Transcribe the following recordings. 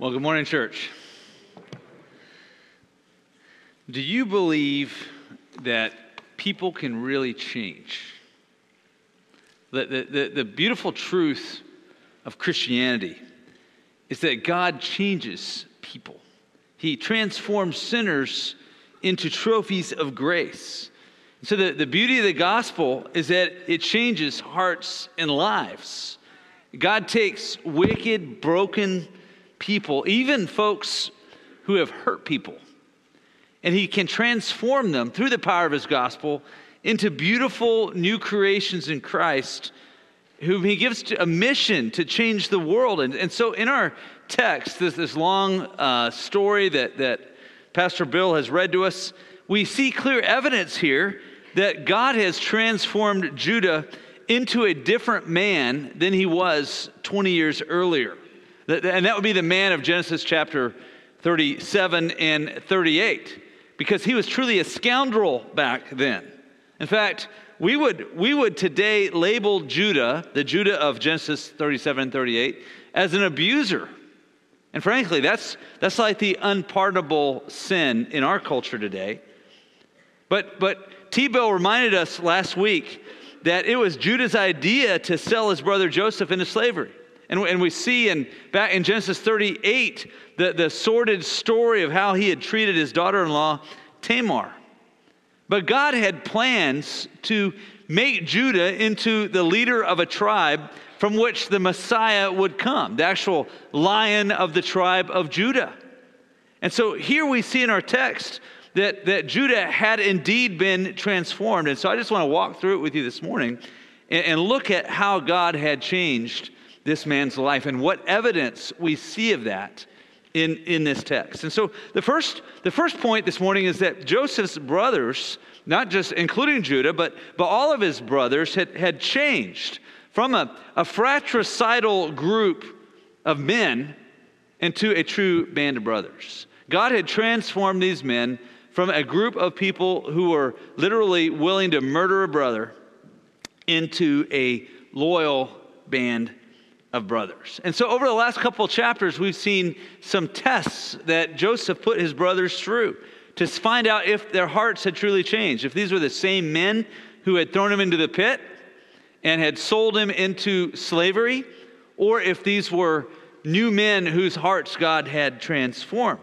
Well, good morning, church. Do you believe that people can really change? The, the, the, the, beautiful truth of Christianity is that God changes people, He transforms sinners into trophies of grace. So, the, the beauty of the gospel is that it changes hearts and lives. God takes wicked, broken, people, even folks who have hurt people. And he can transform them through the power of his gospel into beautiful new creations in Christ, whom he gives a mission to change the world. And, and so in our text, this, this long uh, story that, that Pastor Bill has read to us, we see clear evidence here that God has transformed Judah into a different man than he was 20 years earlier. And that would be the man of Genesis chapter 37 and 38, because he was truly a scoundrel back then. In fact, we would, we would today label Judah, the Judah of Genesis 37 and 38, as an abuser. And frankly, that's, that's like the unpardonable sin in our culture today. But, but T Bill reminded us last week that it was Judah's idea to sell his brother Joseph into slavery. And, and we see in, back in Genesis 38 the, the sordid story of how he had treated his daughter in law, Tamar. But God had plans to make Judah into the leader of a tribe from which the Messiah would come, the actual lion of the tribe of Judah. And so here we see in our text that, that Judah had indeed been transformed. And so I just want to walk through it with you this morning and, and look at how God had changed this man's life and what evidence we see of that in, in this text. And so the first, the first point this morning is that Joseph's brothers, not just including Judah, but, but all of his brothers had, had changed from a, a fratricidal group of men into a true band of brothers. God had transformed these men from a group of people who were literally willing to murder a brother into a loyal band of brothers. And so, over the last couple chapters, we've seen some tests that Joseph put his brothers through to find out if their hearts had truly changed, if these were the same men who had thrown him into the pit and had sold him into slavery, or if these were new men whose hearts God had transformed.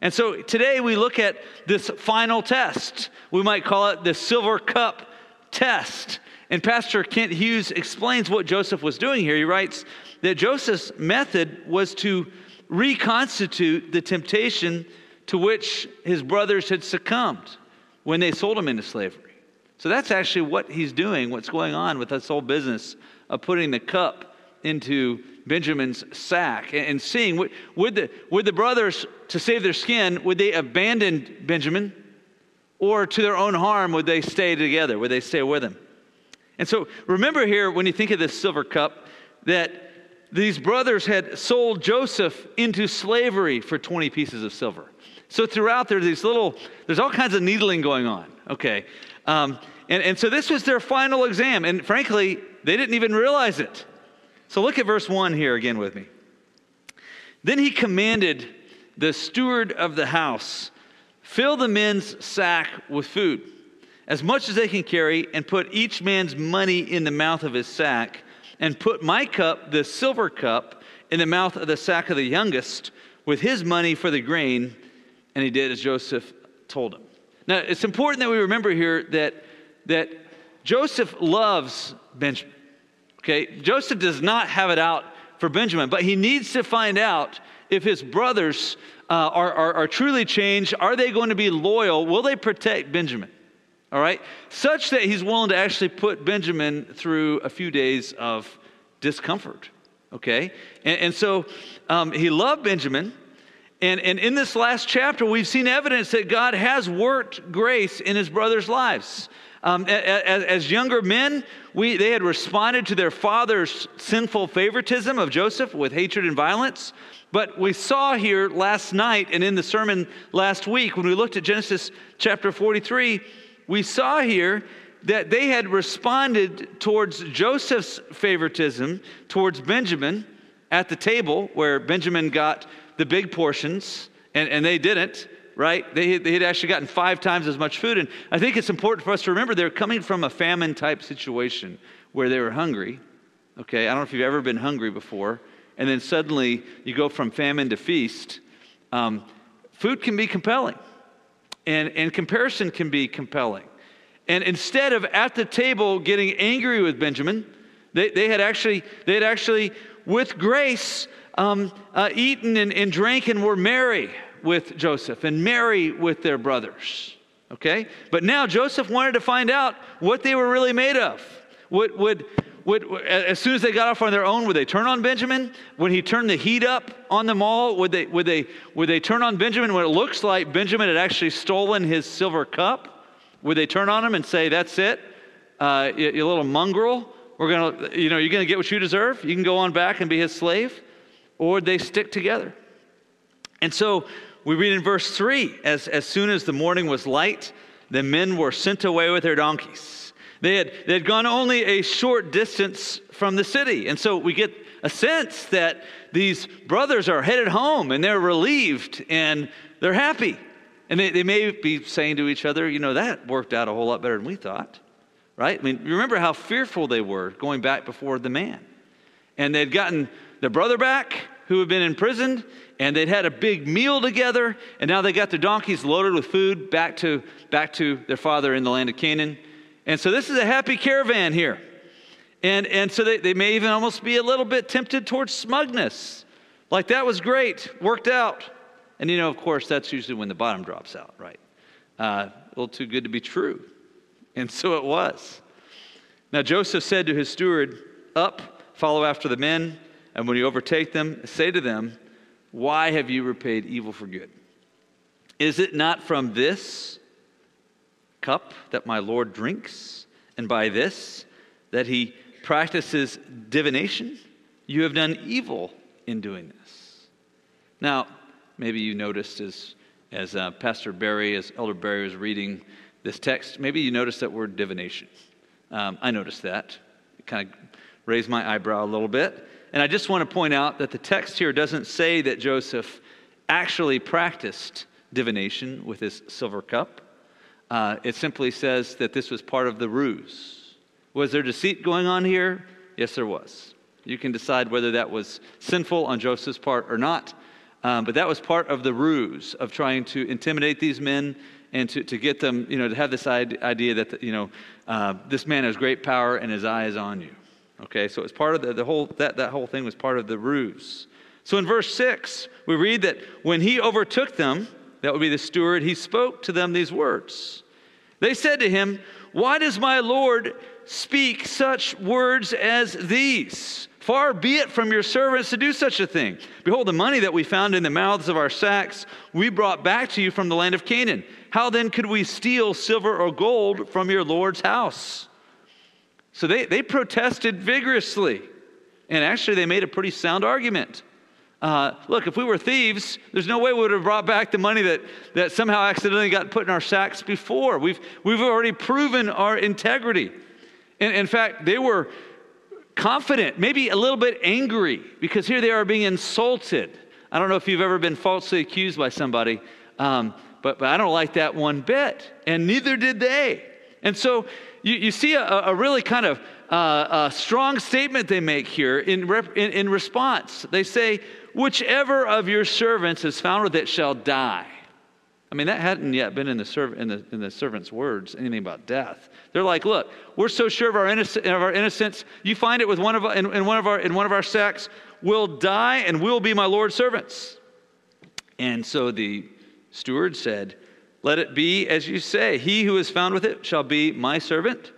And so today we look at this final test. We might call it the silver cup test. And Pastor Kent Hughes explains what Joseph was doing here. He writes that Joseph's method was to reconstitute the temptation to which his brothers had succumbed when they sold him into slavery. So that's actually what he's doing, what's going on with this whole business of putting the cup into Benjamin's sack and seeing would, would, the, would the brothers, to save their skin, would they abandon Benjamin? Or to their own harm, would they stay together? Would they stay with him? And so remember here, when you think of this silver cup, that these brothers had sold Joseph into slavery for 20 pieces of silver. So throughout there's these little, there's all kinds of needling going on. Okay. Um, and, and so this was their final exam. And frankly, they didn't even realize it. So look at verse 1 here again with me. Then he commanded the steward of the house, fill the men's sack with food as much as they can carry, and put each man's money in the mouth of his sack, and put my cup, the silver cup, in the mouth of the sack of the youngest, with his money for the grain. And he did as Joseph told him. Now, it's important that we remember here that, that Joseph loves Benjamin. Okay? Joseph does not have it out for Benjamin, but he needs to find out if his brothers uh, are, are, are truly changed. Are they going to be loyal? Will they protect Benjamin? All right? Such that he's willing to actually put Benjamin through a few days of discomfort, okay? And, and so um, he loved Benjamin. And, and in this last chapter, we've seen evidence that God has worked grace in his brothers' lives. Um, as, as, younger men, we, they had responded to their father's sinful favoritism of Joseph with hatred and violence. But we saw here last night and in the sermon last week, when we looked at Genesis chapter 43, we saw here that they had responded towards Joseph's favoritism towards Benjamin at the table where Benjamin got the big portions, and, and they didn't, right? They, they had actually gotten five times as much food. And I think it's important for us to remember they're coming from a famine type situation where they were hungry. Okay, I don't know if you've ever been hungry before. And then suddenly you go from famine to feast. Um, food can be compelling, and, and comparison can be compelling. And instead of at the table getting angry with Benjamin, they, they, had, actually, they had actually, with grace, um, uh, eaten and, and drank and were merry with Joseph and merry with their brothers. Okay? But now Joseph wanted to find out what they were really made of. Would, would, would, as soon as they got off on their own, would they turn on Benjamin? When he turned the heat up on them all, would they, would they, would they turn on Benjamin when it looks like Benjamin had actually stolen his silver cup? Would they turn on him and say, That's it? Uh, you, you little mongrel. We're gonna, you know, you're gonna get what you deserve. You can go on back and be his slave. Or would they stick together? And so we read in verse 3 as, as soon as the morning was light, the men were sent away with their donkeys. They had, they had gone only a short distance from the city. And so we get a sense that these brothers are headed home and they're relieved and they're happy. And they, they may be saying to each other, you know, that worked out a whole lot better than we thought, right? I mean, remember how fearful they were going back before the man. And they'd gotten their brother back who had been imprisoned, and they'd had a big meal together, and now they got their donkeys loaded with food back to, back to their father in the land of Canaan. And so this is a happy caravan here. And, and so they, they may even almost be a little bit tempted towards smugness. Like that was great, worked out. And you know, of course, that's usually when the bottom drops out, right? Uh, a little too good to be true. And so it was. Now Joseph said to his steward, Up, follow after the men, and when you overtake them, say to them, why have you repaid evil for good? Is it not from this cup that my Lord drinks, and by this that he practices divination? You have done evil in doing this. Now, maybe you noticed as, as uh, Pastor Barry, as Elder Barry was reading this text, maybe you noticed that word divination. Um, I noticed that. It kind of raised my eyebrow a little bit. And I just want to point out that the text here doesn't say that Joseph actually practiced divination with his silver cup. Uh, it simply says that this was part of the ruse. Was there deceit going on here? Yes, there was. You can decide whether that was sinful on Joseph's part or not. Um, but that was part of the ruse of trying to intimidate these men and to, to get them, you know, to have this idea that, you know, uh, this man has great power and his eye is on you. Okay, so it's part of the, the whole, that, that whole thing was part of the ruse. So in verse 6, we read that when he overtook them, that would be the steward, he spoke to them these words. They said to him, Why does my Lord speak such words as these? Far be it from your servants to do such a thing. Behold, the money that we found in the mouths of our sacks we brought back to you from the land of Canaan. How then could we steal silver or gold from your Lord's house? So they, they protested vigorously. And actually, they made a pretty sound argument. Uh, look, if we were thieves, there's no way we would have brought back the money that, that somehow accidentally got put in our sacks before. We've, we've already proven our integrity. In, in fact, they were confident, maybe a little bit angry, because here they are being insulted. I don't know if you've ever been falsely accused by somebody, um, but, but I don't like that one bit. And neither did they. And so you, you see a, a, really kind of uh, a strong statement they make here in, rep, in, in response. They say, Whichever of your servants is found with it shall die. I mean, that hadn't yet been in the, serv- in, the, in the servant's words, anything about death. They're like, look, we're so sure of our, innocence, of our innocence. You find it with one of, in, in, one of our, in one of our sects, we'll die and we'll be my Lord's servants. And so the steward said, let it be as you say. He who is found with it shall be my servant,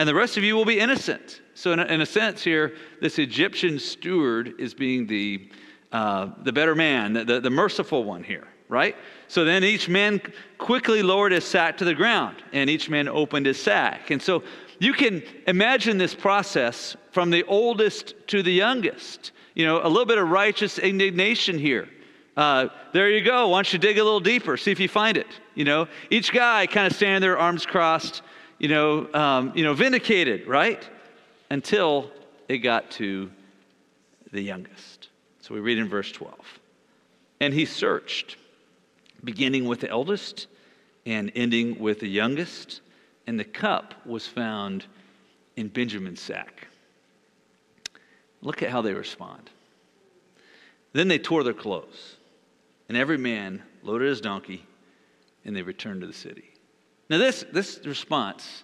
and the rest of you will be innocent. So, in a, in a sense, here, this Egyptian steward is being the, uh, the better man, the, the, the merciful one here, right? So then each man quickly lowered his sack to the ground, and each man opened his sack. And so you can imagine this process from the oldest to the youngest. You know, a little bit of righteous indignation here. Uh, there you go. Why don't you dig a little deeper, see if you find it? You know, each guy kind of standing there, arms crossed, you know, um, you know, vindicated, right? Until it got to the youngest. So we read in verse 12. And he searched, beginning with the eldest and ending with the youngest. And the cup was found in Benjamin's sack. Look at how they respond. Then they tore their clothes, and every man loaded his donkey, and they returned to the city. Now, this, this response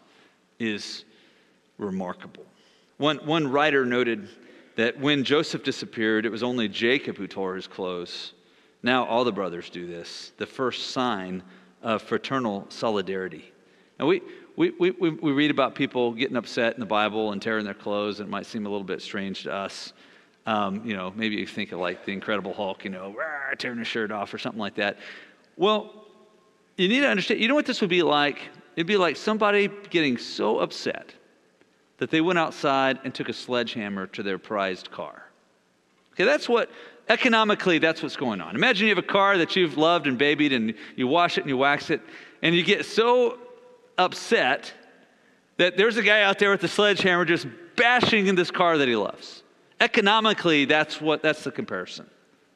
is remarkable. One, one writer noted that when Joseph disappeared, it was only Jacob who tore his clothes. Now all the brothers do this, the first sign of fraternal solidarity. Now, we, we, we, we read about people getting upset in the Bible and tearing their clothes, and it might seem a little bit strange to us. Um, you know, maybe you think of like the Incredible Hulk, you know, tearing his shirt off or something like that. Well, you need to understand, you know what this would be like? It'd be like somebody getting so upset that they went outside and took a sledgehammer to their prized car. Okay, that's what, economically, that's what's going on. Imagine you have a car that you've loved and babied and you wash it and you wax it, and you get so upset that there's a guy out there with a sledgehammer just bashing in this car that he loves. Economically, that's what that's the comparison.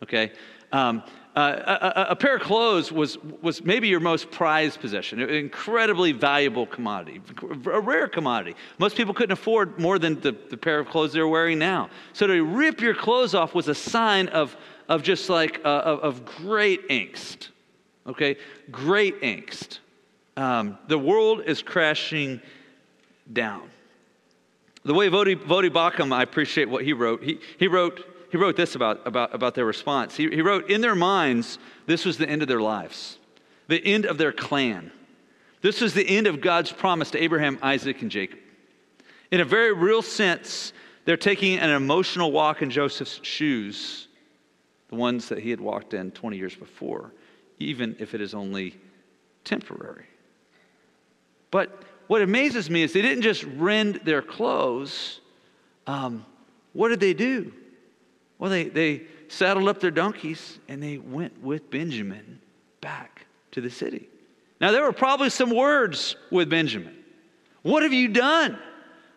Okay, um, uh, a, a, pair of clothes was, was maybe your most prized possession, an incredibly valuable commodity, a rare commodity. Most people couldn't afford more than the, the pair of clothes they're wearing now. So to rip your clothes off was a sign of, of just like uh, of, of, great angst. Okay, great angst. Um, the world is crashing down. The way Vodi, Voddie Baucham, I appreciate what he wrote. He, he wrote, he wrote this about, about, about their response. He, he wrote, In their minds, this was the end of their lives, the end of their clan. This was the end of God's promise to Abraham, Isaac, and Jacob. In a very real sense, they're taking an emotional walk in Joseph's shoes, the ones that he had walked in 20 years before, even if it is only temporary. But what amazes me is they didn't just rend their clothes. Um, what did they do? Well, they, they saddled up their donkeys and they went with Benjamin back to the city. Now, there were probably some words with Benjamin. What have you done?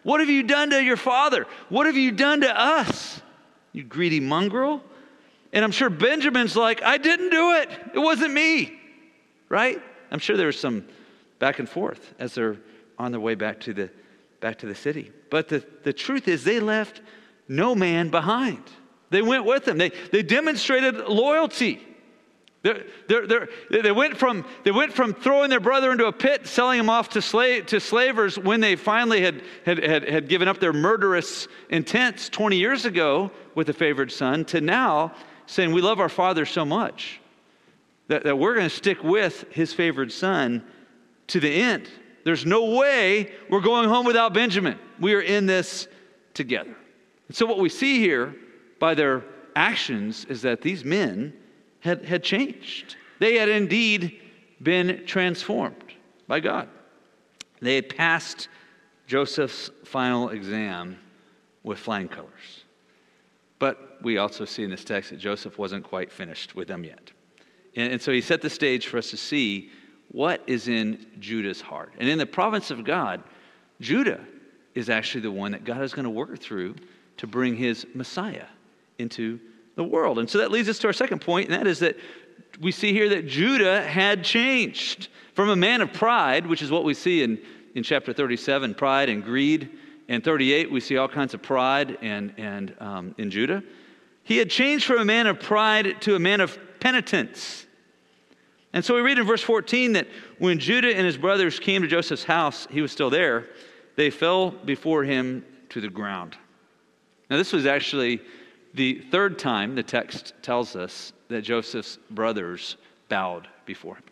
What have you done to your father? What have you done to us? You greedy mongrel. And I'm sure Benjamin's like, I didn't do it. It wasn't me. Right? I'm sure there was some back and forth as they're on their way back to the, back to the city. But the, the truth is, they left no man behind. They went with them, they, they demonstrated loyalty. They're, they're, they're, they, went from, they went from throwing their brother into a pit, selling him off to, slave, to slavers when they finally had, had, had, had given up their murderous intents 20 years ago with the favored son, to now saying, We love our father so much that, that we're going to stick with his favored son to the end. There's no way we're going home without Benjamin. We are in this together. And so, what we see here by their actions is that these men had, had changed. They had indeed been transformed by God. They had passed Joseph's final exam with flying colors. But we also see in this text that Joseph wasn't quite finished with them yet. And, and so he set the stage for us to see what is in Judah's heart. And in the province of God, Judah is actually the one that God is going to work through to bring his Messiah into the world. And so that leads us to our second point, and that is that we see here that Judah had changed from a man of pride, which is what we see in, in chapter 37 pride and greed. And 38, we see all kinds of pride and, and um, in Judah. He had changed from a man of pride to a man of penitence. And so we read in verse 14 that when Judah and his brothers came to Joseph's house, he was still there, they fell before him to the ground. Now, this was actually the third time the text tells us that Joseph's brothers bowed before him.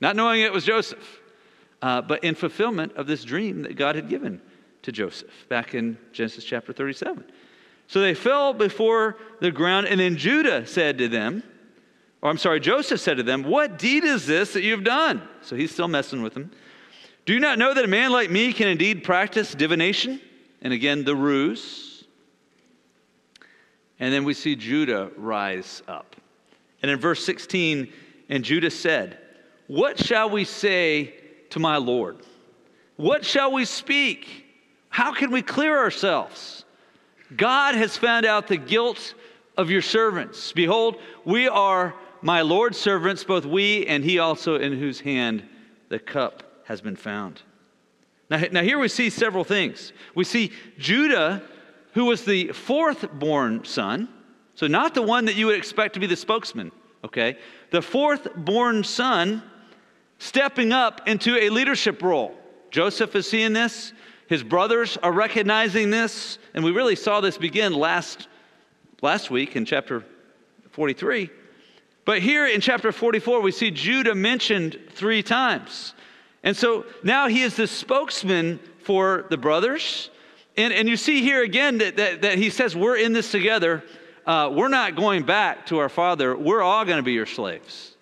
Not knowing it was Joseph, uh, but in fulfillment of this dream that God had given to Joseph back in Genesis chapter 37. So they fell before the ground, and then Judah said to them, or I'm sorry, Joseph said to them, What deed is this that you've done? So he's still messing with them. Do you not know that a man like me can indeed practice divination? And again, the ruse. And then we see Judah rise up. And in verse 16, and Judah said, What shall we say to my Lord? What shall we speak? How can we clear ourselves? God has found out the guilt of your servants. Behold, we are my Lord's servants, both we and he also in whose hand the cup has been found. Now, now here we see several things. We see Judah, who was the fourth born son, so not the one that you would expect to be the spokesman, okay? The fourth born son stepping up into a leadership role. Joseph is seeing this. His brothers are recognizing this. And we really saw this begin last, last week in chapter 43. But here in chapter 44, we see Judah mentioned three times. And so now he is the spokesman for the brothers. And, and you see here again that, that, that he says, We're in this together. Uh, we're not going back to our father. We're all going to be your slaves,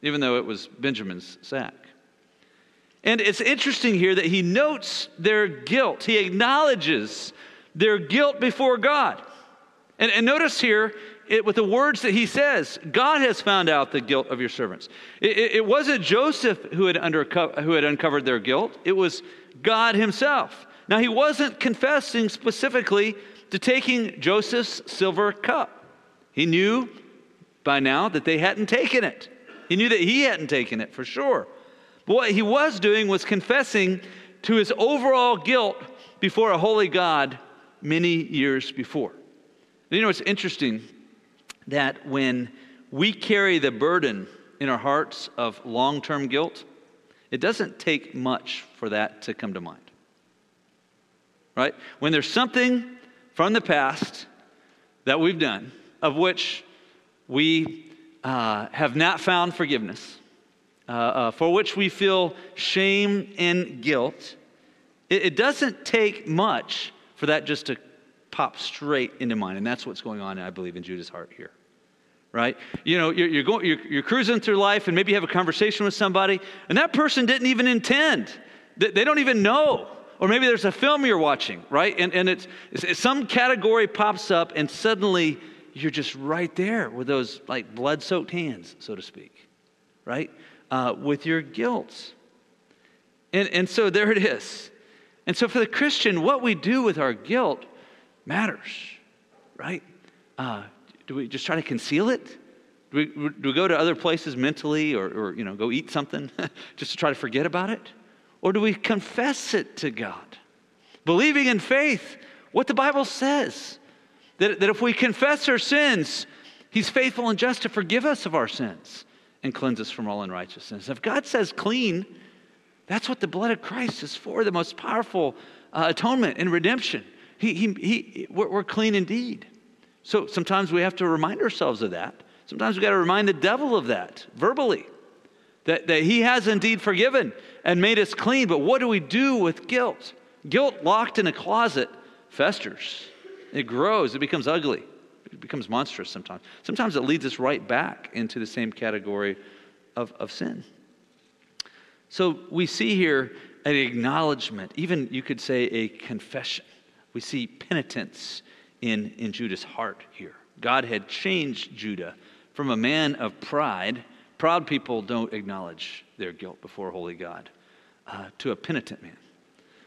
even though it was Benjamin's sack. And it's interesting here that he notes their guilt, he acknowledges their guilt before God. And, and notice here, it, with the words that he says, God has found out the guilt of your servants. It, it, it wasn't Joseph who had, underco- who had uncovered their guilt, it was God himself. Now, he wasn't confessing specifically to taking Joseph's silver cup. He knew by now that they hadn't taken it, he knew that he hadn't taken it for sure. But what he was doing was confessing to his overall guilt before a holy God many years before. You know, it's interesting that when we carry the burden in our hearts of long term guilt, it doesn't take much for that to come to mind. Right? When there's something from the past that we've done of which we uh, have not found forgiveness, uh, uh, for which we feel shame and guilt, it, it doesn't take much for that just to pop straight into mind. And that's what's going on, I believe, in Judah's heart here. Right? You know, you're, you're, going, you're, you're cruising through life and maybe you have a conversation with somebody, and that person didn't even intend. They, they don't even know. Or maybe there's a film you're watching, right? And, and it's, it's, some category pops up, and suddenly you're just right there with those like blood soaked hands, so to speak, right? Uh, with your guilt. And, and so there it is. And so for the Christian, what we do with our guilt matters, right? Uh, do we just try to conceal it? Do we, do we go to other places mentally or, or you know, go eat something just to try to forget about it? Or do we confess it to God? Believing in faith, what the Bible says that, that if we confess our sins, He's faithful and just to forgive us of our sins and cleanse us from all unrighteousness. If God says clean, that's what the blood of Christ is for the most powerful uh, atonement and redemption. He, he, he, we're, we're clean indeed. So sometimes we have to remind ourselves of that. Sometimes we got to remind the devil of that verbally, that, that he has indeed forgiven and made us clean. But what do we do with guilt? Guilt locked in a closet festers, it grows, it becomes ugly, it becomes monstrous sometimes. Sometimes it leads us right back into the same category of, of sin. So we see here an acknowledgement, even you could say a confession we see penitence in, in Judah's heart here. God had changed Judah from a man of pride. Proud people don't acknowledge their guilt before holy God, uh, to a penitent man.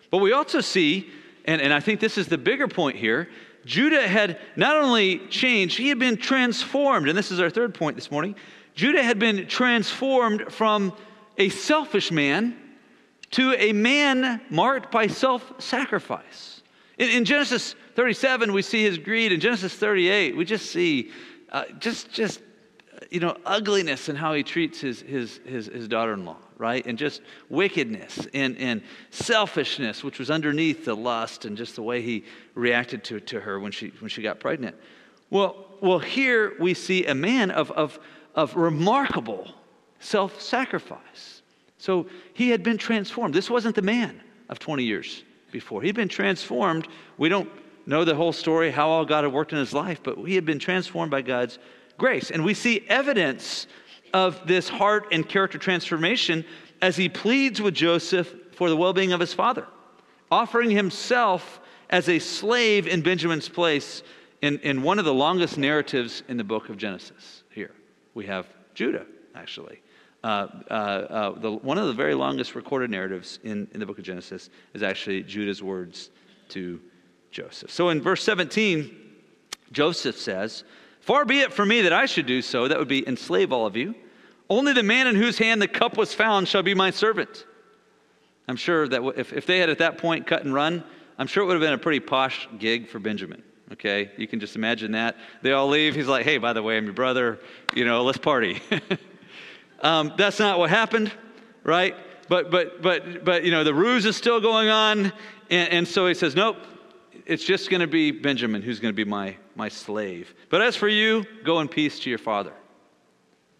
But we also see, and, and I think this is the bigger point here, Judah had not only changed, he had been transformed. And this is our third point this morning. Judah had been transformed from a selfish man to a man marked by self sacrifice. In, in, Genesis 37, we see his greed. In Genesis 38, we just see uh, just, just, you know, ugliness in how he treats his, his, his, his daughter-in-law, right? And just wickedness and, and selfishness, which was underneath the lust and just the way he reacted to, to her when she, when she got pregnant. Well, well, here we see a man of, of, of remarkable self-sacrifice. So he had been transformed. This wasn't the man of 20 years before. He'd been transformed. We don't know the whole story, how all God had worked in his life, but he had been transformed by God's grace. And we see evidence of this heart and character transformation as he pleads with Joseph for the well being of his father, offering himself as a slave in Benjamin's place in, in one of the longest narratives in the book of Genesis. Here we have Judah, actually. Uh, uh, uh, the, one of the very longest recorded narratives in, in the book of Genesis is actually Judah's words to Joseph. So in verse 17, Joseph says, Far be it from me that I should do so, that would be enslave all of you. Only the man in whose hand the cup was found shall be my servant. I'm sure that if, if they had at that point cut and run, I'm sure it would have been a pretty posh gig for Benjamin. Okay, you can just imagine that. They all leave. He's like, hey, by the way, I'm your brother. You know, let's party. um, that's not what happened, right? But, but, but, but, you know, the ruse is still going on. And, and so he says, nope, it's just going to be Benjamin who's going to be my, my slave. But as for you, go in peace to your father.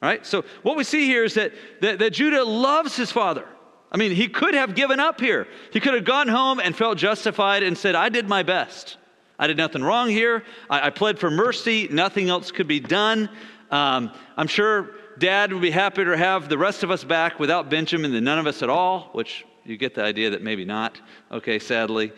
All right? So what we see here is that, that, that Judah loves his father. I mean, he could have given up here. He could have gone home and felt justified and said, I did my best. I did nothing wrong here. I, I pled for mercy. Nothing else could be done. Um, I'm sure dad would be happy to have the rest of us back without Benjamin than none of us at all, which you get the idea that maybe not, okay, sadly.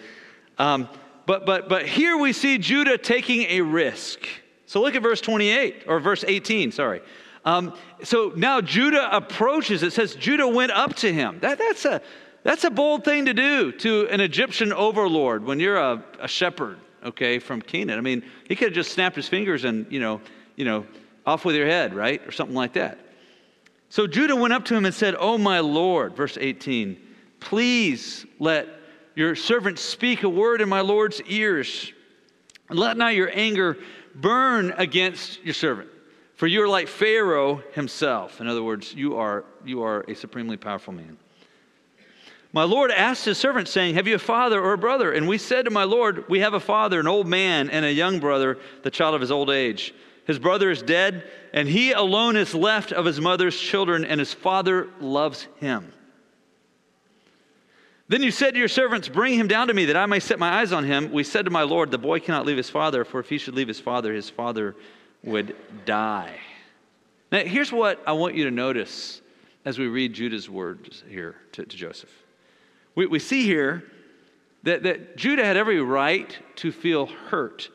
Um, but, but, but here we see Judah taking a risk. So look at verse 28, or verse 18, sorry. Um, so now Judah approaches. It says Judah went up to him. That, that's, a, that's a bold thing to do to an Egyptian overlord when you're a, a shepherd, okay, from Canaan. I mean, he could have just snapped his fingers and, you know, you know, off with your head, right? Or something like that. So Judah went up to him and said, Oh, my Lord, verse 18, please let your servant speak a word in my Lord's ears. And let not your anger burn against your servant. For you are like Pharaoh himself. In other words, you are, you are a supremely powerful man. My Lord asked his servant, saying, Have you a father or a brother? And we said to my Lord, We have a father, an old man, and a young brother, the child of his old age. His brother is dead, and he alone is left of his mother's children, and his father loves him. Then you said to your servants, Bring him down to me, that I may set my eyes on him. We said to my Lord, The boy cannot leave his father, for if he should leave his father, his father would die. Now, here's what I want you to notice as we read Judah's words here to, to Joseph. We, we see here that, that Judah had every right to feel hurt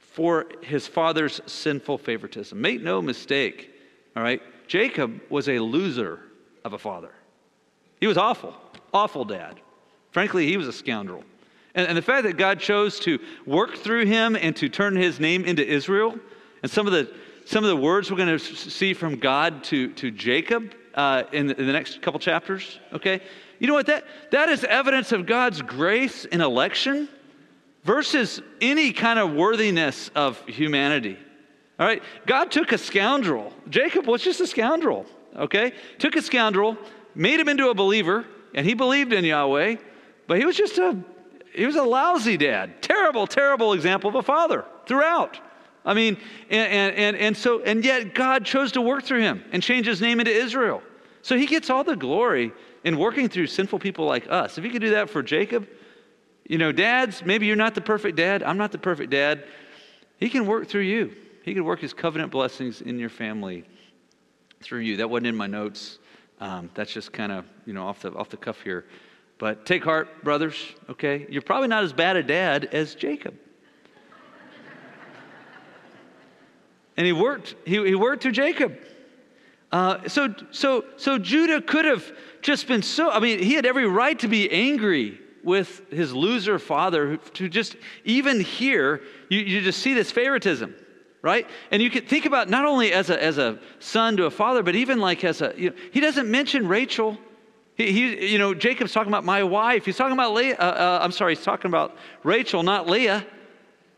for his father's sinful favoritism. Make no mistake, all right? Jacob was a loser of a father. He was awful, awful dad. Frankly, he was a scoundrel. And, and the fact that God chose to work through him and to turn his name into Israel and some of the, some of the words we're going to see from God to, to Jacob uh, in, the, in the next couple chapters, okay? You know what? That, that is evidence of God's grace in election versus any kind of worthiness of humanity. All right? God took a scoundrel. Jacob was just a scoundrel, okay? Took a scoundrel, made him into a believer, and he believed in Yahweh, but he was just a he was a lousy dad. Terrible, terrible example of a father throughout. I mean, and, and, and so, and yet God chose to work through him and change his name into Israel. So he gets all the glory in working through sinful people like us. If he could do that for Jacob, you know, dads, maybe you're not the perfect dad. I'm not the perfect dad. He can work through you. He can work his covenant blessings in your family through you. That wasn't in my notes. Um, that's just kind of, you know, off the, off the cuff here. But take heart, brothers, okay? You're probably not as bad a dad as Jacob. and he worked, he, he worked through Jacob. Uh, so, so, so Judah could have just been so, I mean, he had every right to be angry with his loser father to just even here, you, you just see this favoritism, right? And you could think about not only as a, as a son to a father, but even like as a, you know, he doesn't mention Rachel. He, he, you know, Jacob's talking about my wife. He's talking about Leah. Uh, uh, I'm sorry, he's talking about Rachel, not Leah.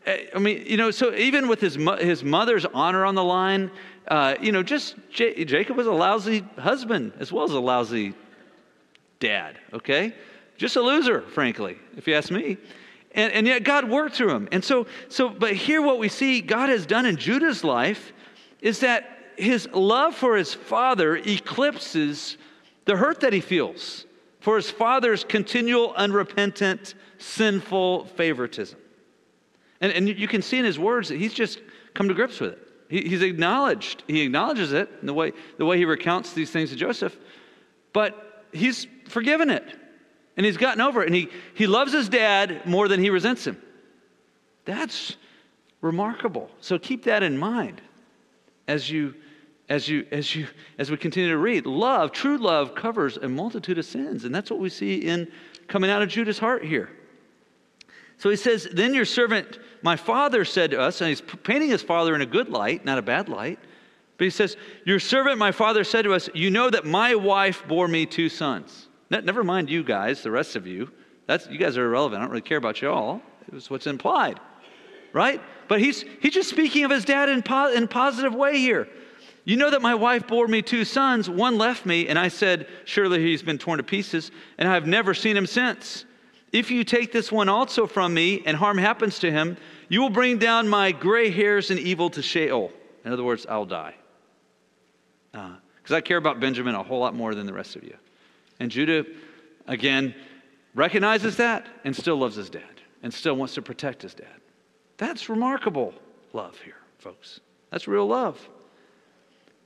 I mean, you know, so even with his, his mother's honor on the line, uh, you know, just J- Jacob was a lousy husband as well as a lousy dad, okay? Just a loser, frankly, if you ask me. And, and yet God worked through him. And so, so, but here what we see God has done in Judah's life is that his love for his father eclipses the hurt that he feels for his father's continual, unrepentant, sinful favoritism. And, and you can see in his words that he's just come to grips with it. He, he's acknowledged, he acknowledges it in the way, the way he recounts these things to Joseph, but he's forgiven it. And he's gotten over it. And he, he loves his dad more than he resents him. That's remarkable. So keep that in mind as you as you as you as we continue to read love true love covers a multitude of sins and that's what we see in coming out of judah's heart here So he says, Then your servant, my father said to us, and he's painting his father in a good light, not a bad light. But he says, Your servant, my father, said to us, You know that my wife bore me two sons. Never mind you guys, the rest of you. That's, you guys are irrelevant. I don't really care about you all. It was what's implied, right? But he's, he's just speaking of his dad in, po- in positive way here. You know that my wife bore me two sons. One left me, and I said, Surely he's been torn to pieces, and I have never seen him since. If you take this one also from me, and harm happens to him, you will bring down my gray hairs and evil to Sheol. In other words, I'll die. Because uh, I care about Benjamin a whole lot more than the rest of you. And Judah, again, recognizes that and still loves his dad and still wants to protect his dad. That's remarkable love here, folks. That's real love.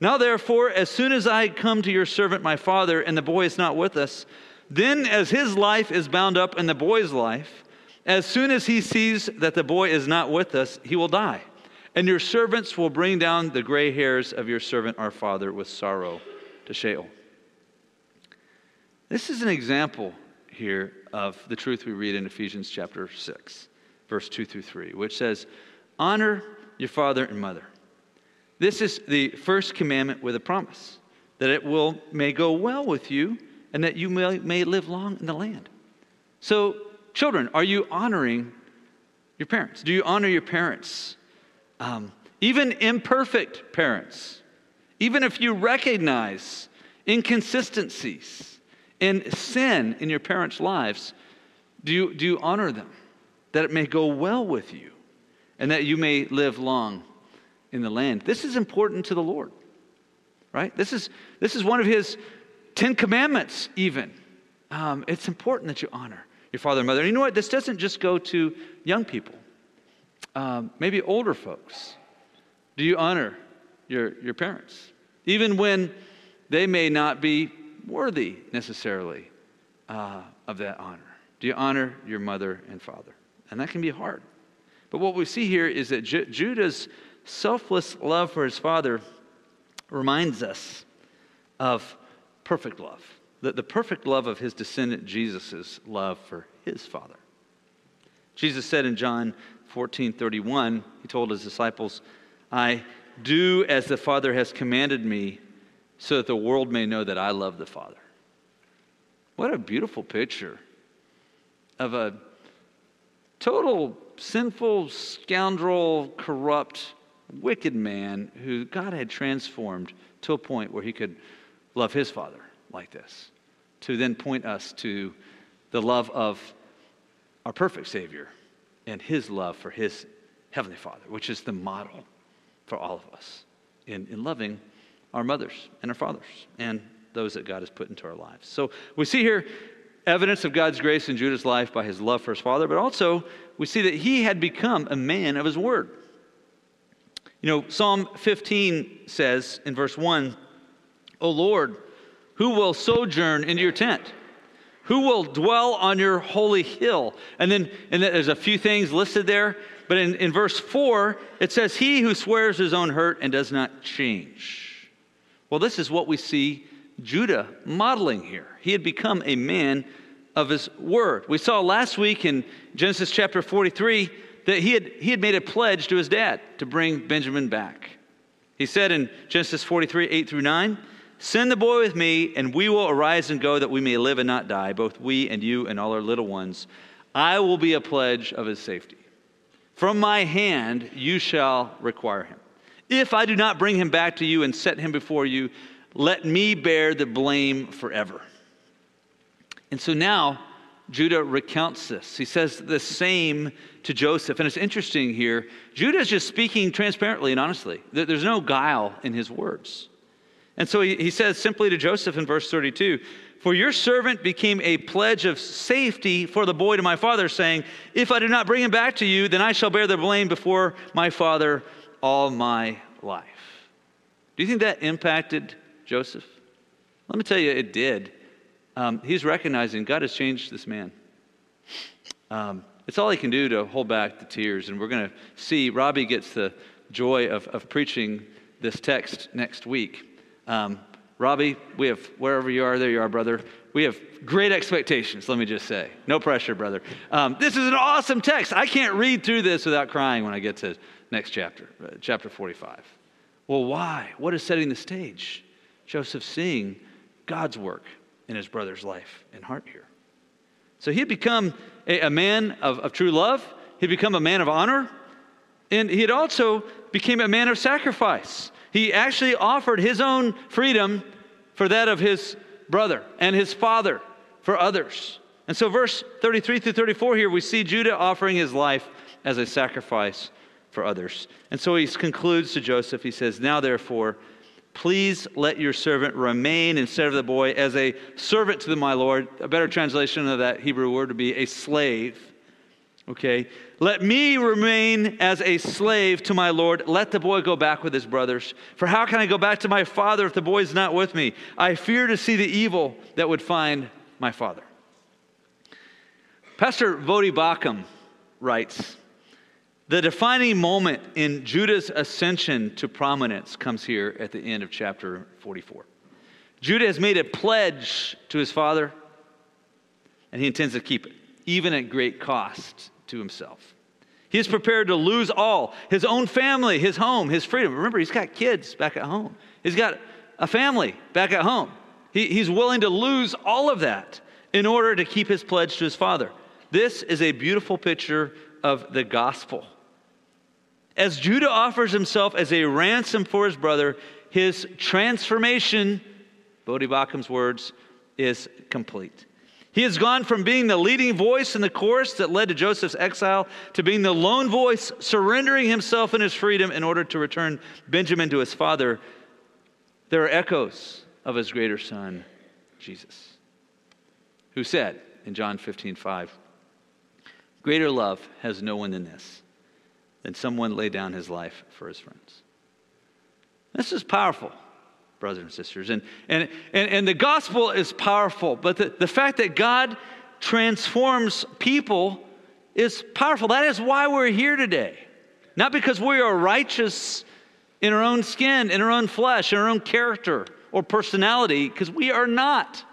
Now, therefore, as soon as I come to your servant, my father, and the boy is not with us, then as his life is bound up in the boy's life, as soon as he sees that the boy is not with us, he will die. And your servants will bring down the gray hairs of your servant, our father, with sorrow to Sheol. This is an example here of the truth we read in Ephesians chapter 6, verse 2 through 3, which says, Honor your father and mother. This is the first commandment with a promise that it will may go well with you and that you may, may live long in the land. So, children, are you honoring your parents? Do you honor your parents? Um, even imperfect parents, even if you recognize inconsistencies and sin in your parents' lives, do you, do you honor them? That it may go well with you and that you may live long in the land. This is important to the Lord, right? This is, this is one of his Ten Commandments, even. Um, it's important that you honor your father and mother. And you know what? This doesn't just go to young people, um, maybe older folks. Do you honor your, your parents? Even when they may not be worthy necessarily uh, of that honor. Do you honor your mother and father? And that can be hard. But what we see here is that Ju- Judah's selfless love for his father reminds us of perfect love, the, the perfect love of his descendant Jesus' love for his father. Jesus said in John 14 31, he told his disciples, I do as the Father has commanded me, so that the world may know that I love the Father. What a beautiful picture of a total sinful, scoundrel, corrupt, wicked man who God had transformed to a point where he could love his Father like this, to then point us to the love of our perfect Savior and his love for his Heavenly Father, which is the model for all of us in, in loving our mothers and our fathers and those that God has put into our lives. So we see here evidence of God's grace in Judah's life by his love for his father, but also we see that he had become a man of his word. You know, Psalm 15 says in verse 1 O Lord, who will sojourn into your tent? Who will dwell on your holy hill? And then, and there's a few things listed there. But in, in verse 4, it says, He who swears his own hurt and does not change. Well, this is what we see Judah modeling here. He had become a man of his word. We saw last week in Genesis chapter 43 that he had, he had made a pledge to his dad to bring Benjamin back. He said in Genesis 43, 8 through 9, Send the boy with me, and we will arise and go that we may live and not die, both we and you and all our little ones. I will be a pledge of his safety. From my hand you shall require him. If I do not bring him back to you and set him before you, let me bear the blame forever. And so now Judah recounts this. He says the same to Joseph. And it's interesting here. Judah is just speaking transparently and honestly, there's no guile in his words. And so he, he says simply to Joseph in verse 32 For your servant became a pledge of safety for the boy to my father, saying, If I do not bring him back to you, then I shall bear the blame before my father all my life. Do you think that impacted Joseph? Let me tell you, it did. Um, he's recognizing God has changed this man. Um, it's all he can do to hold back the tears. And we're going to see Robbie gets the joy of, of preaching this text next week. Um, Robbie, we have, wherever you are, there you are, brother. We have great expectations, let me just say. No pressure, brother. Um, this is an awesome text. I can't read through this without crying when I get to next chapter, uh, chapter 45. Well, why? What is setting the stage? Joseph seeing God's work in his brother's life and heart here. So he had become a, a man of, of true love. He had become a man of honor. And he had also became a man of sacrifice. He actually offered his own freedom for that of his brother and his father for others. And so, verse 33 through 34 here, we see Judah offering his life as a sacrifice for others. And so he concludes to Joseph, he says, Now therefore, please let your servant remain instead of the boy as a servant to my Lord. A better translation of that Hebrew word would be a slave. Okay? Let me remain as a slave to my Lord. Let the boy go back with his brothers. For how can I go back to my father if the boy is not with me? I fear to see the evil that would find my father. Pastor Voddie Baucham writes The defining moment in Judah's ascension to prominence comes here at the end of chapter 44. Judah has made a pledge to his father, and he intends to keep it, even at great cost to himself. He is prepared to lose all his own family, his home, his freedom. Remember, he's got kids back at home, he's got a family back at home. He, he's willing to lose all of that in order to keep his pledge to his father. This is a beautiful picture of the gospel. As Judah offers himself as a ransom for his brother, his transformation, Voddie Baucham's words, is complete. He has gone from being the leading voice in the chorus that led to Joseph's exile to being the lone voice, surrendering himself and his freedom in order to return Benjamin to his father. There are echoes of his greater son, Jesus, who said in John 15, 5, Greater love has no one than this, than someone lay down his life for his friends. This is powerful brothers and sisters. And, and, and, and the gospel is powerful, but the, the fact that God transforms people is powerful. That is why we're here today. Not because we are righteous in our own skin, in our own flesh, in our own character or personality, because we are not.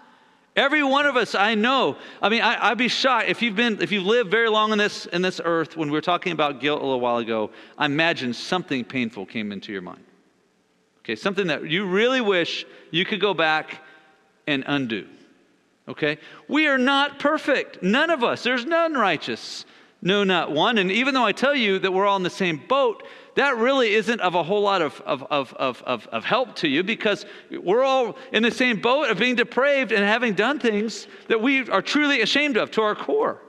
Every one of us, I know. I mean, I, would be shocked if you've been, if you've lived very long in this in this earth. When we were talking about guilt a little while ago, I imagine something painful came into your mind. Okay, something that you really wish you could go back and undo. Okay? We are not perfect. None of us. There's none righteous. No, not one. And even though I tell you that we're all in the same boat, that really isn't of a whole lot of, of, of, of, of, help to you because we're all in the same boat of being depraved and having done things that we are truly ashamed of to our core.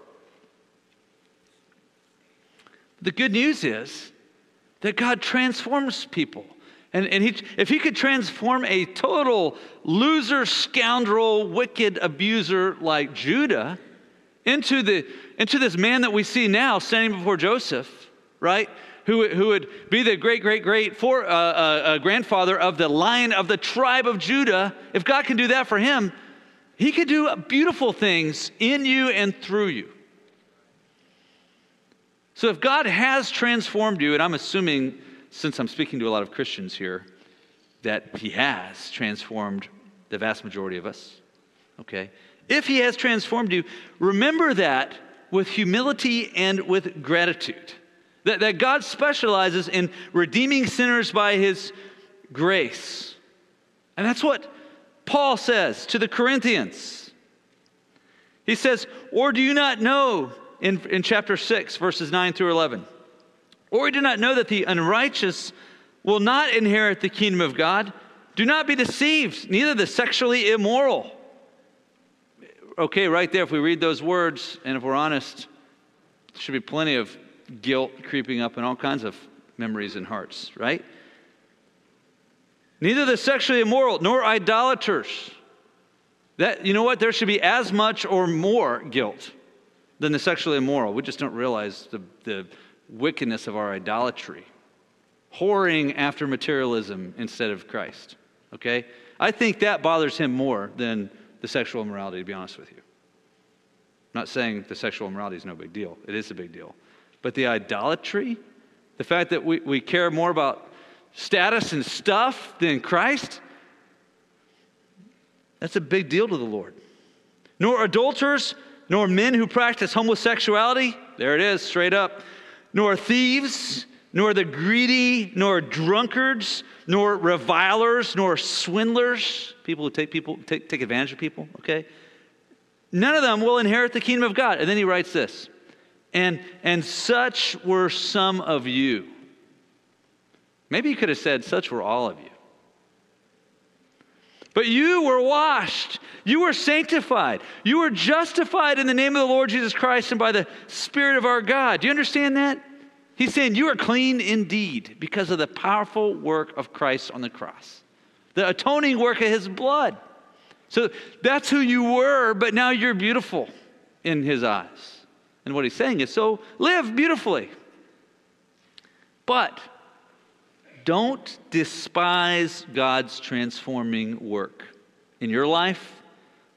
The good news is that God transforms people. And, and he, if he could transform a total loser, scoundrel, wicked abuser like Judah into, the, into this man that we see now standing before Joseph, right? Who, who would be the great, great, great for, uh, uh, uh, grandfather of the line of the tribe of Judah. If God can do that for him, he could do beautiful things in you and through you. So if God has transformed you, and I'm assuming since I'm speaking to a lot of Christians here, that He has transformed the vast majority of us. Okay? If He has transformed you, remember that with humility and with gratitude. That, that God specializes in redeeming sinners by His grace. And that's what Paul says to the Corinthians. He says, Or do you not know in, in chapter 6, verses 9 through 11? Or do not know that the unrighteous will not inherit the kingdom of God? Do not be deceived, neither the sexually immoral. Okay, right there, if we read those words, and if we're honest, there should be plenty of guilt creeping up in all kinds of memories and hearts, right? Neither the sexually immoral nor idolaters. That you know what? There should be as much or more guilt than the sexually immoral. We just don't realize the, the wickedness of our idolatry, whoring after materialism instead of Christ. Okay? I think that bothers him more than the sexual immorality, to be honest with you. I'm not saying the sexual immorality is no big deal, it is a big deal. But the idolatry, the fact that we, we care more about status and stuff than Christ, That's a big deal to the Lord. Nor adulterers, nor men who practice homosexuality. There it is, straight up. Nor thieves, nor the greedy, nor drunkards, nor revilers, nor swindlers, people who take people take, take advantage of people, okay? None of them will inherit the kingdom of God. And then he writes this. And and such were some of you. Maybe you could have said, such were all of you. But you were washed. You were sanctified. You were justified in the name of the Lord Jesus Christ and by the Spirit of our God. Do you understand that? He's saying you are clean indeed because of the powerful work of Christ on the cross, the atoning work of his blood. So that's who you were, but now you're beautiful in his eyes. And what he's saying is so live beautifully. But don't despise God's transforming work in your life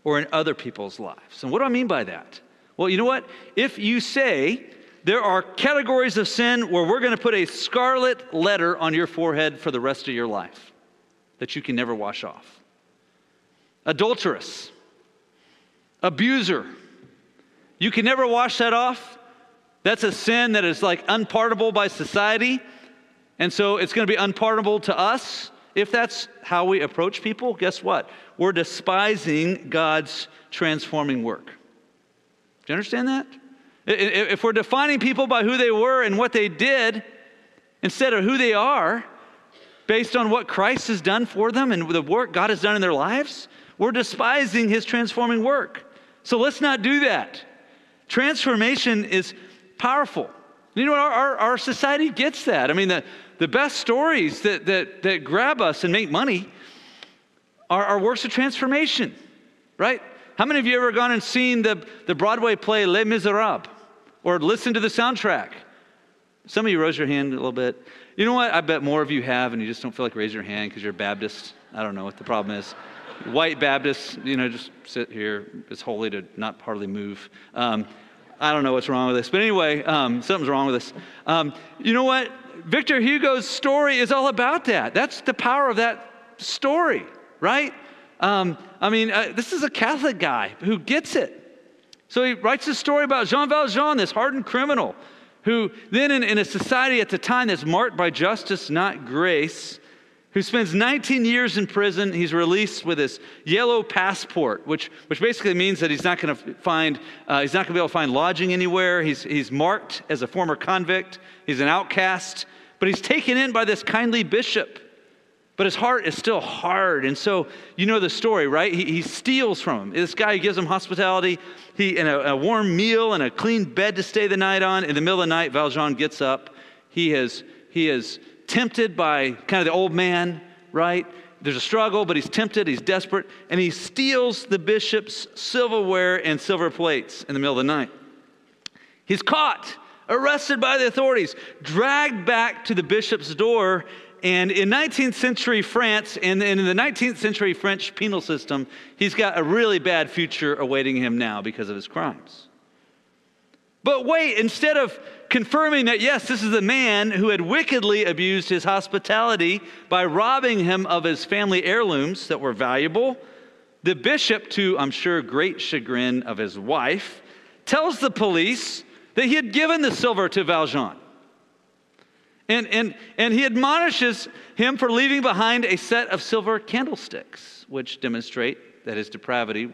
or in other people's lives. And what do I mean by that? Well, you know what? If you say there are categories of sin where we're going to put a scarlet letter on your forehead for the rest of your life that you can never wash off adulteress, abuser, you can never wash that off. That's a sin that is like unpardonable by society. And so it's going to be unpardonable to us. If that's how we approach people, guess what? We're despising God's transforming work. Do you understand that? If we're defining people by who they were and what they did instead of who they are, based on what Christ has done for them and the work God has done in their lives, we're despising his transforming work. So let's not do that. Transformation is powerful. You know, our, our, our society gets that. I mean, the, the best stories that, that, that grab us and make money are, are works of transformation, right? How many of you ever gone and seen the, the Broadway play Les Miserables or listened to the soundtrack? Some of you rose your hand a little bit. You know what? I bet more of you have, and you just don't feel like raise your hand because you're Baptist. I don't know what the problem is. White Baptists, you know, just sit here. It's holy to not hardly move. Um, I don't know what's wrong with this. But anyway, um, something's wrong with this. Um, you know what? Victor Hugo's story is all about that. That's the power of that story, right? Um, I mean, uh, this is a Catholic guy who gets it. So he writes a story about Jean Valjean, this hardened criminal, who then, in, in a society at the time that's marked by justice, not grace, who spends 19 years in prison. He's released with his yellow passport, which, which basically means that he's not going to find, uh, he's not going to be able to find lodging anywhere. He's, he's marked as a former convict. He's an outcast, but he's taken in by this kindly bishop. But his heart is still hard. And so, you know the story, right? He, he steals from him. This guy gives him hospitality, he, and a, a warm meal and a clean bed to stay the night on. In the middle of the night, Valjean gets up. He has, he has tempted by kind of the old man, right? There's a struggle, but he's tempted, he's desperate, and he steals the bishop's silverware and silver plates in the middle of the night. He's caught, arrested by the authorities, dragged back to the bishop's door. And in 19th century France and in the 19th century French penal system, he's got a really bad future awaiting him now because of his crimes. But wait, instead of confirming that, yes, this is a man who had wickedly abused his hospitality by robbing him of his family heirlooms that were valuable. The bishop, to I'm sure great chagrin of his wife, tells the police that he had given the silver to Valjean. And, and, and he admonishes him for leaving behind a set of silver candlesticks, which demonstrate that his depravity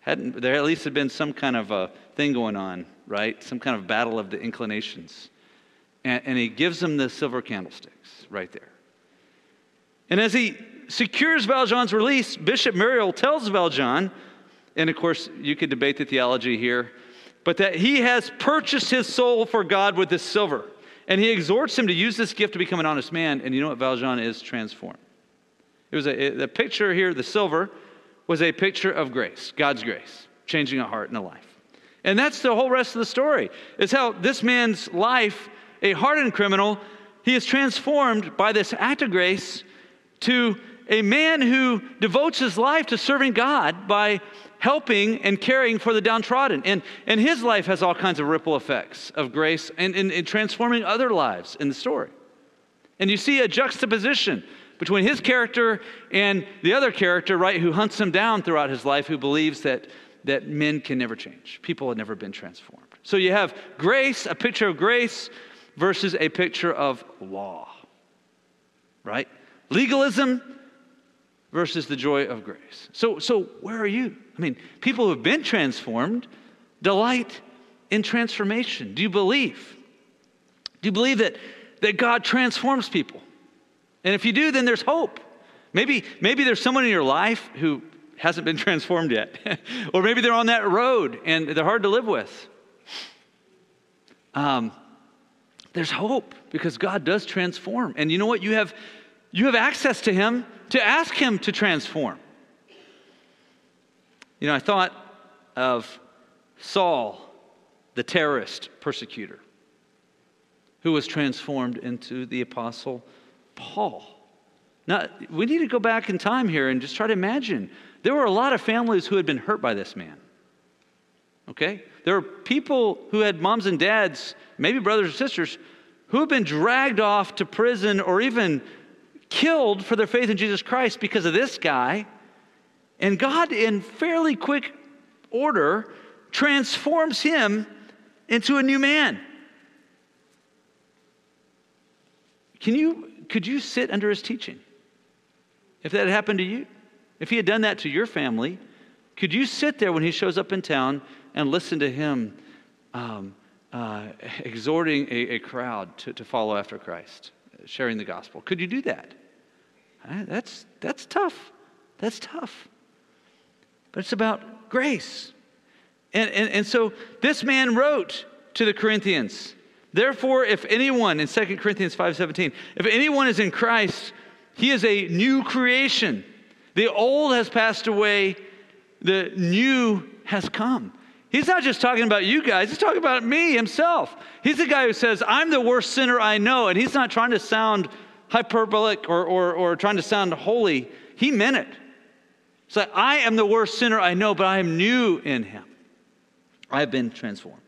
hadn't, there at least had been some kind of a thing going on right? Some kind of battle of the inclinations. And, and he gives them the silver candlesticks right there. And as he secures Valjean's release, Bishop Myriel tells Valjean, and of course, you could debate the theology here, but that he has purchased his soul for God with this silver. And he exhorts him to use this gift to become an honest man. And you know what Valjean is? Transformed. It was a, the picture here, the silver, was a picture of grace, God's grace, changing a heart and a life. And that's the whole rest of the story. Is how this man's life, a hardened criminal, he is transformed by this act of grace to a man who devotes his life to serving God by helping and caring for the downtrodden. And, and his life has all kinds of ripple effects of grace and, and, and transforming other lives in the story. And you see a juxtaposition between his character and the other character, right, who hunts him down throughout his life, who believes that, that men can never change. People have never been transformed. So you have grace, a picture of grace, versus a picture of law, right? Legalism versus the joy of grace. So, so where are you? I mean, people who have been transformed delight in transformation. Do you believe? Do you believe that, that God transforms people? And if you do, then there's hope. Maybe, maybe there's someone in your life who hasn't been transformed yet. or maybe they're on that road and they're hard to live with. Um, there's hope because God does transform. And you know what? You have, you have access to Him to ask Him to transform. You know, I thought of Saul, the terrorist persecutor, who was transformed into the apostle Paul. Now, we need to go back in time here and just try to imagine. There were a lot of families who had been hurt by this man. Okay? There were people who had moms and dads, maybe brothers or sisters, who have been dragged off to prison or even killed for their faith in Jesus Christ because of this guy. And God, in fairly quick order, transforms him into a new man. Can you, could you sit under his teaching? If that had happened to you, if he had done that to your family, could you sit there when he shows up in town and listen to him um, uh, exhorting a, a crowd to, to follow after Christ, sharing the gospel? Could you do that? That's, that's tough. That's tough. But it's about grace. And, and, and so this man wrote to the Corinthians, Therefore, if anyone, in 2 Corinthians 5.17, if anyone is in Christ, he is a new creation. The old has passed away, the new has come. He's not just talking about you guys, he's talking about me himself. He's the guy who says, I'm the worst sinner I know. And he's not trying to sound hyperbolic or, or, or trying to sound holy. He meant it. Like, I am the worst sinner I know, but I am new in him. I have been transformed.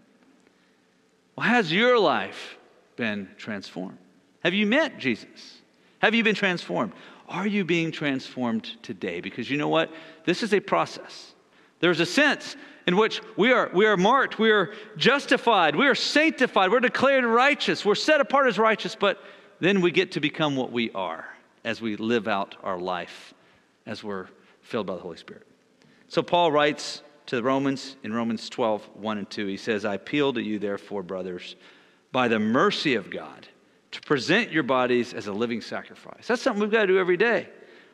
Well, has your life been transformed? Have you met Jesus? Have you been transformed? Are you being transformed today? Because you know what? This is a process. There's a sense in which we are, we are marked, we are justified, we are sanctified, we're declared righteous, we're set apart as righteous, but then we get to become what we are as we live out our life, as we're filled by the Holy Spirit. So Paul writes to the Romans in Romans 12, 1 and 2. He says, I appeal to you, therefore, brothers, by the mercy of God, to present your bodies as a living sacrifice. That's something we've got to do every day.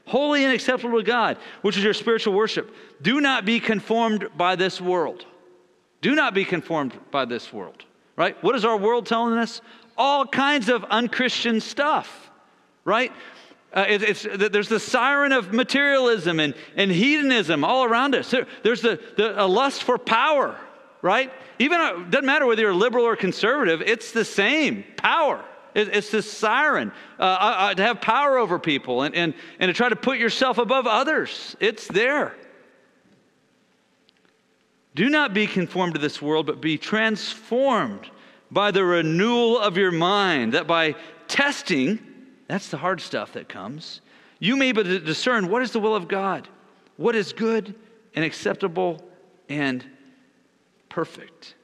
Holy and acceptable to God, which is your spiritual worship. Do not be conformed by this world. Do not be conformed by this world, right? What is our world telling us? All kinds of unchristian stuff, right? Uh, it, it's, there's the siren of materialism and, and hedonism all around us. There, there's the, the a lust for power, right? Even it uh, doesn't matter whether you're liberal or conservative, it's the same power. It, it's this siren uh, uh, to have power over people and, and, and to try to put yourself above others. It's there. Do not be conformed to this world, but be transformed by the renewal of your mind, that by testing, that's the hard stuff that comes. You may be able to discern what is the will of God, what is good and acceptable and perfect.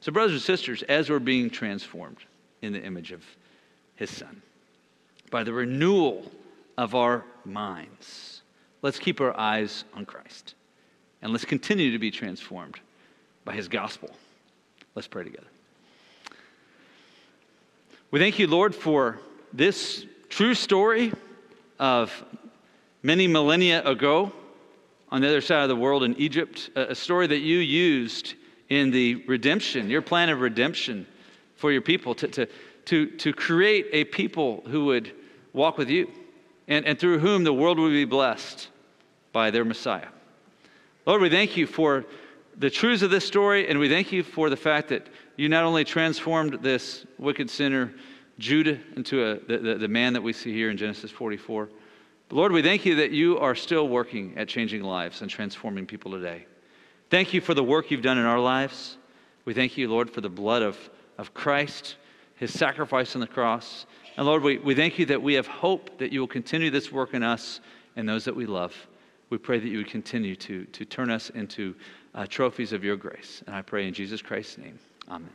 So, brothers and sisters, as we're being transformed in the image of His Son, by the renewal of our minds, let's keep our eyes on Christ and let's continue to be transformed by His gospel. Let's pray together. We thank you, Lord, for this true story of many millennia ago on the other side of the world in Egypt, a story that you used in the redemption, your plan of redemption for your people, to, to, to, to create a people who would walk with you and, and through whom the world would be blessed by their Messiah. Lord, we thank you for the truths of this story, and we thank you for the fact that you not only transformed this wicked sinner Judah into a, the, the, the man that we see here in Genesis 44. But Lord, we thank you that you are still working at changing lives and transforming people today. Thank you for the work you've done in our lives. We thank you, Lord, for the blood of, of Christ his sacrifice on the cross. And Lord, we, we thank you that we have hope that you will continue this work in us and those that we love. We pray that you would continue to, to turn us into uh, trophies of your grace. And I pray in Jesus Christ's name. Amen.